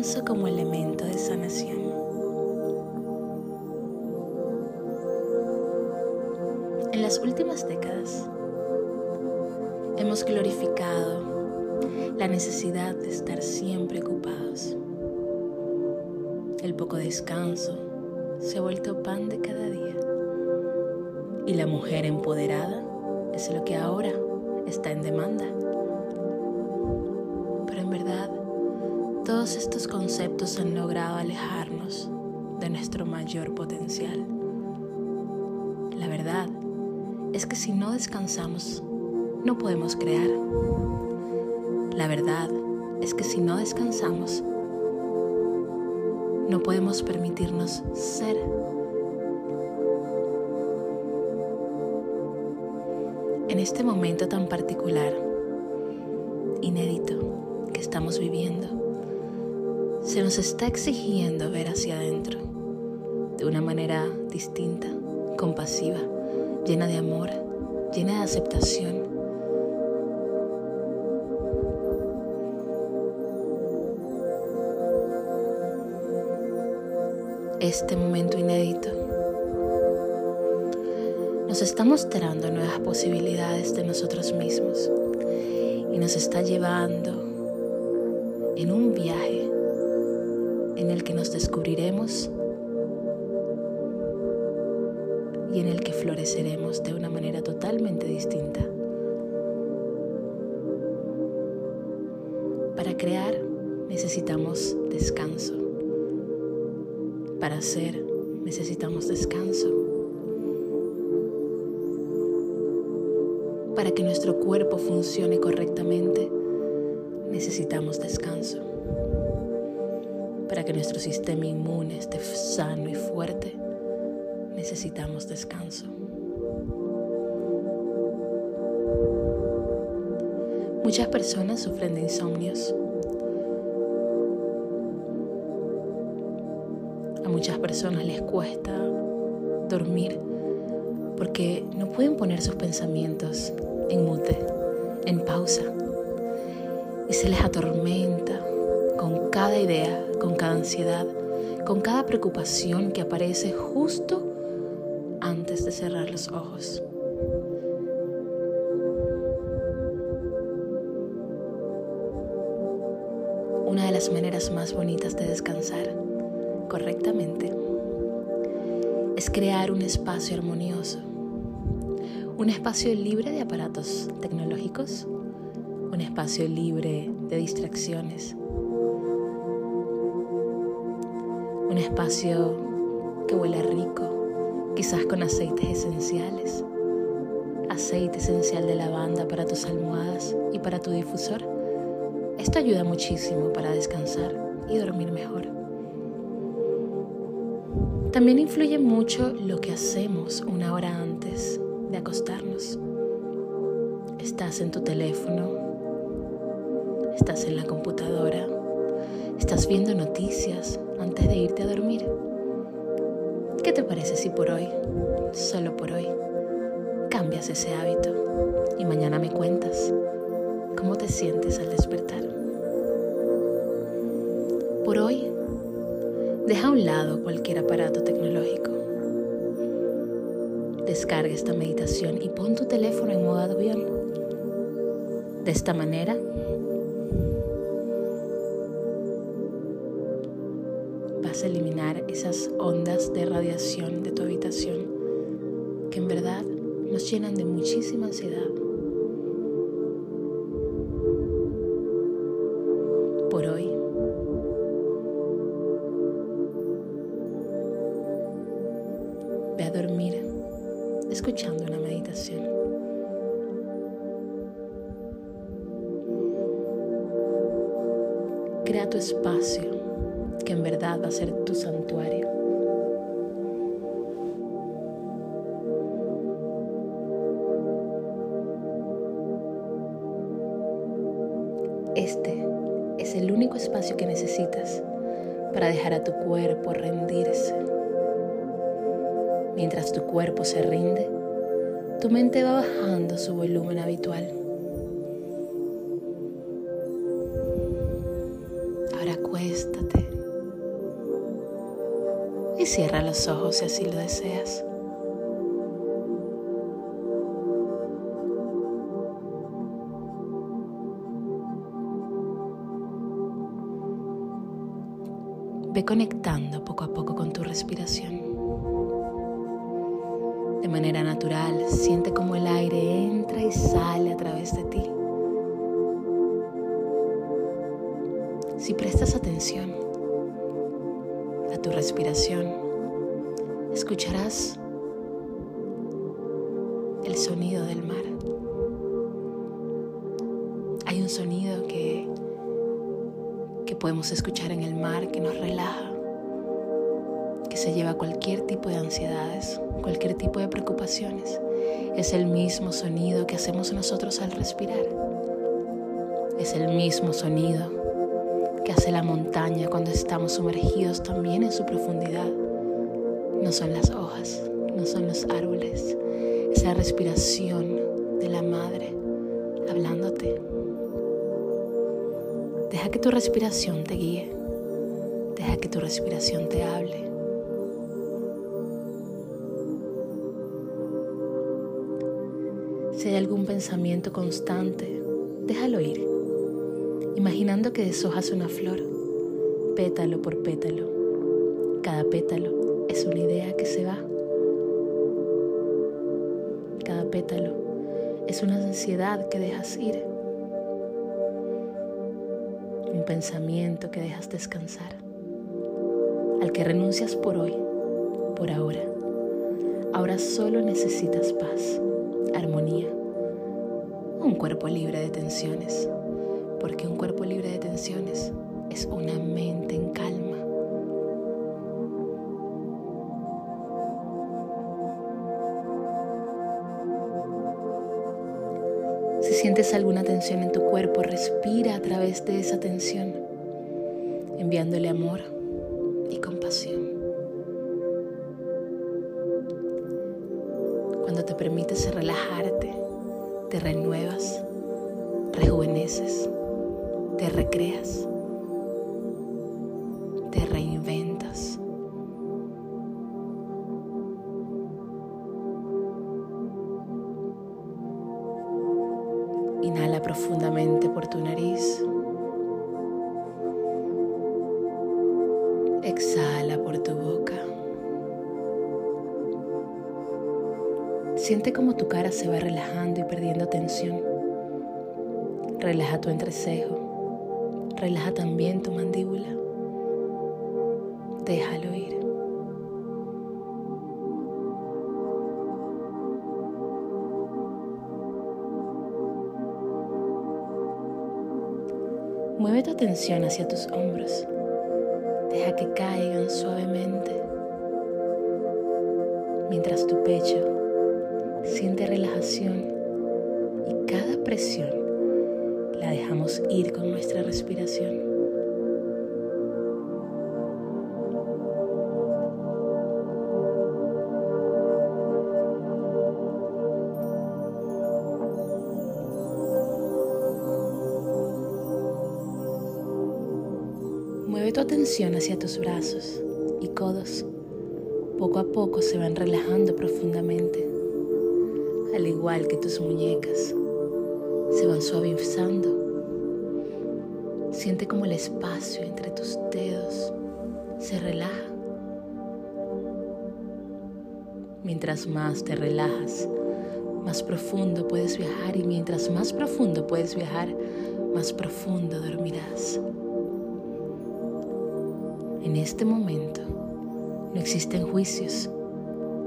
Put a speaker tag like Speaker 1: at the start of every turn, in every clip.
Speaker 1: descanso como elemento de sanación. En las últimas décadas hemos glorificado la necesidad de estar siempre ocupados. El poco descanso se ha vuelto pan de cada día. Y la mujer empoderada es lo que ahora está en demanda. Todos estos conceptos han logrado alejarnos de nuestro mayor potencial. La verdad es que si no descansamos, no podemos crear. La verdad es que si no descansamos, no podemos permitirnos ser. En este momento tan particular, inédito que estamos viviendo, se nos está exigiendo ver hacia adentro de una manera distinta, compasiva, llena de amor, llena de aceptación. Este momento inédito nos está mostrando nuevas posibilidades de nosotros mismos y nos está llevando en un viaje en el que nos descubriremos y en el que floreceremos de una manera totalmente distinta. Para crear necesitamos descanso. Para hacer necesitamos descanso. Para que nuestro cuerpo funcione correctamente necesitamos descanso. Para que nuestro sistema inmune esté sano y fuerte necesitamos descanso. Muchas personas sufren de insomnios muchas personas les cuesta dormir porque no pueden poner sus pensamientos en mute, en pausa. Y se les atormenta con cada idea, con cada ansiedad, con cada preocupación que aparece justo antes de cerrar los ojos. Una de las maneras más bonitas de descansar correctamente es crear un espacio armonioso, un espacio libre de aparatos tecnológicos, un espacio libre de distracciones, un espacio que huele rico, quizás con aceites esenciales, aceite esencial de lavanda para tus almohadas y para tu difusor. Esto ayuda muchísimo para descansar y dormir mejor. También influye mucho lo que hacemos una hora antes de acostarnos. Estás en tu teléfono, estás en la computadora, estás viendo noticias antes de irte a dormir. ¿Qué te parece si por hoy, solo por hoy, cambias ese hábito y mañana me cuentas cómo te sientes al despertar? Por hoy Deja a un lado cualquier aparato tecnológico. Descarga esta meditación y pon tu teléfono en modo avión. De esta manera, esas ondas de radiación de tu habitación que en verdad nos llenan de muchísima ansiedad. Por hoy dormir escuchando una meditación. Crea tu espacio en verdad va a ser tu santuario. Este es el único espacio que necesitas para dejar a tu cuerpo rendirse Mientras tu cuerpo se rinde, tu mente va bajando su volumen habitual. Cierra los ojos si así lo deseas. Ve conectando poco a poco con tu respiración. De manera natural, siente como el aire entra y sale a través de ti. Si prestas atención a tu respiración, escucharás el sonido del mar. Hay un sonido que, que podemos escuchar en el mar que nos relaja, que se lleva cualquier tipo de ansiedades, cualquier tipo de preocupaciones. Es el mismo sonido que hacemos nosotros al respirar. Es el mismo sonido que hace la montaña cuando estamos sumergidos también en su profundidad. No son las hojas, no son los árboles, es la respiración de la madre hablándote. Deja que tu respiración te guíe, deja que tu respiración te hable. Si hay algún pensamiento constante, déjalo ir imaginando que deshojas una flor, pétalo por pétalo. Cada pétalo es una idea que se va. Cada pétalo es una ansiedad que dejas ir. Un pensamiento que dejas descansar. Al que renuncias por hoy, por ahora. Ahora solo necesitas paz, armonía, un cuerpo libre de tensiones porque un cuerpo libre de tensiones es una mente en calma. Si sientes alguna tensión en tu cuerpo, respira a través de esa tensión, enviándole amor y compasión. Cuando te permites relajarte, te renuevas, rejuveneces te recreas, Inhala profundamente por tu nariz. Exhala por tu boca. Siente como tu cara se va relajando y perdiendo tensión. Relaja tu entrecejo. Relaja también tu mandíbula. Déjalo Mueve tu atención hacia tus hombros. Deja que caigan suavemente. Mientras tu pecho siente relajación y cada presión la dejamos ir con nuestra respiración. Hacia tus brazos y codos. Poco a poco se van relajando profundamente, al igual que tus muñecas se van suavizando. Siente como el espacio entre tus dedos se relaja. Mientras más te relajas, más profundo puedes viajar y mientras más profundo puedes viajar, más profundo dormirás. En este momento no existen juicios,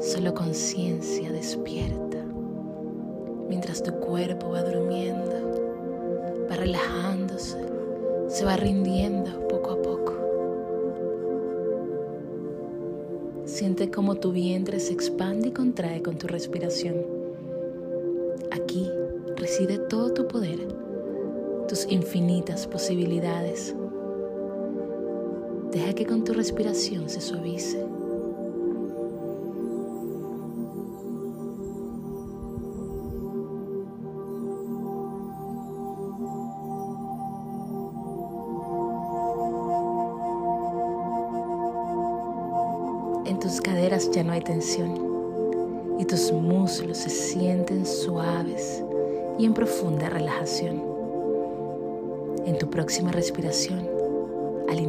Speaker 1: solo conciencia despierta mientras tu cuerpo va durmiendo, va relajándose, se va rindiendo poco a poco. Siente cómo tu vientre se expande y contrae con tu respiración. Aquí reside todo tu poder, tus infinitas posibilidades. Deja que con tu respiración se suavice En tus caderas ya no hay tensión y tus muslos se sienten suaves y en profunda relajación. En tu próxima respiración, al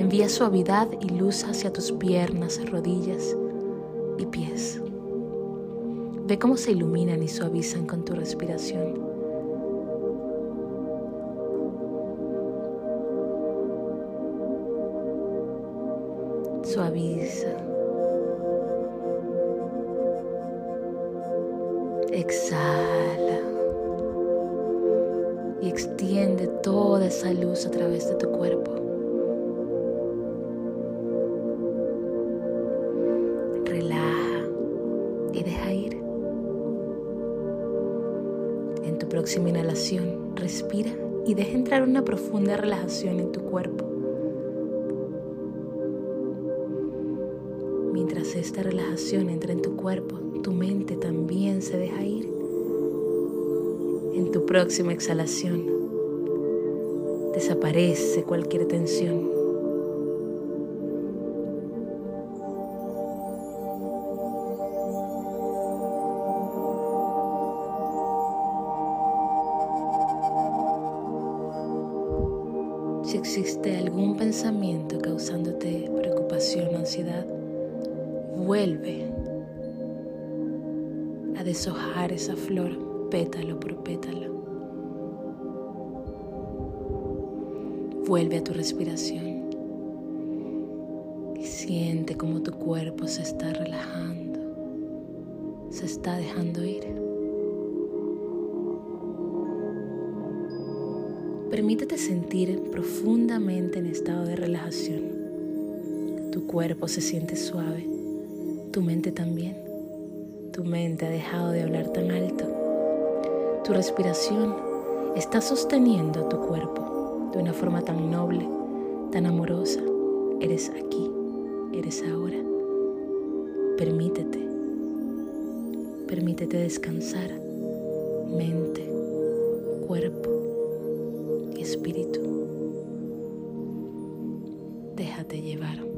Speaker 1: envía suavidad y luz hacia tus piernas, rodillas y pies. Ve cómo se iluminan y suavizan con tu respiración. Suaviza. Exhala. Y extiende toda esa luz a través de tu cuerpo. Próxima inhalación, respira y deja entrar una profunda relajación en tu cuerpo. Mientras esta relajación entra en tu cuerpo, tu mente también se deja ir. En tu próxima exhalación, desaparece cualquier tensión. Existe algún pensamiento causándote preocupación o ansiedad, vuelve a deshojar esa flor pétalo por pétalo. Vuelve a tu respiración y siente como tu cuerpo se está relajando, se está dejando ir. Permítete sentir profundamente en estado de relajación. Tu cuerpo se siente suave tu mente también. Tu mente ha dejado de hablar tan alto. Tu respiración está sosteniendo tu cuerpo de una forma tan noble, tan amorosa. Eres aquí, eres ahora. Permítete, permítete descansar, mente, cuerpo Déjate llevar.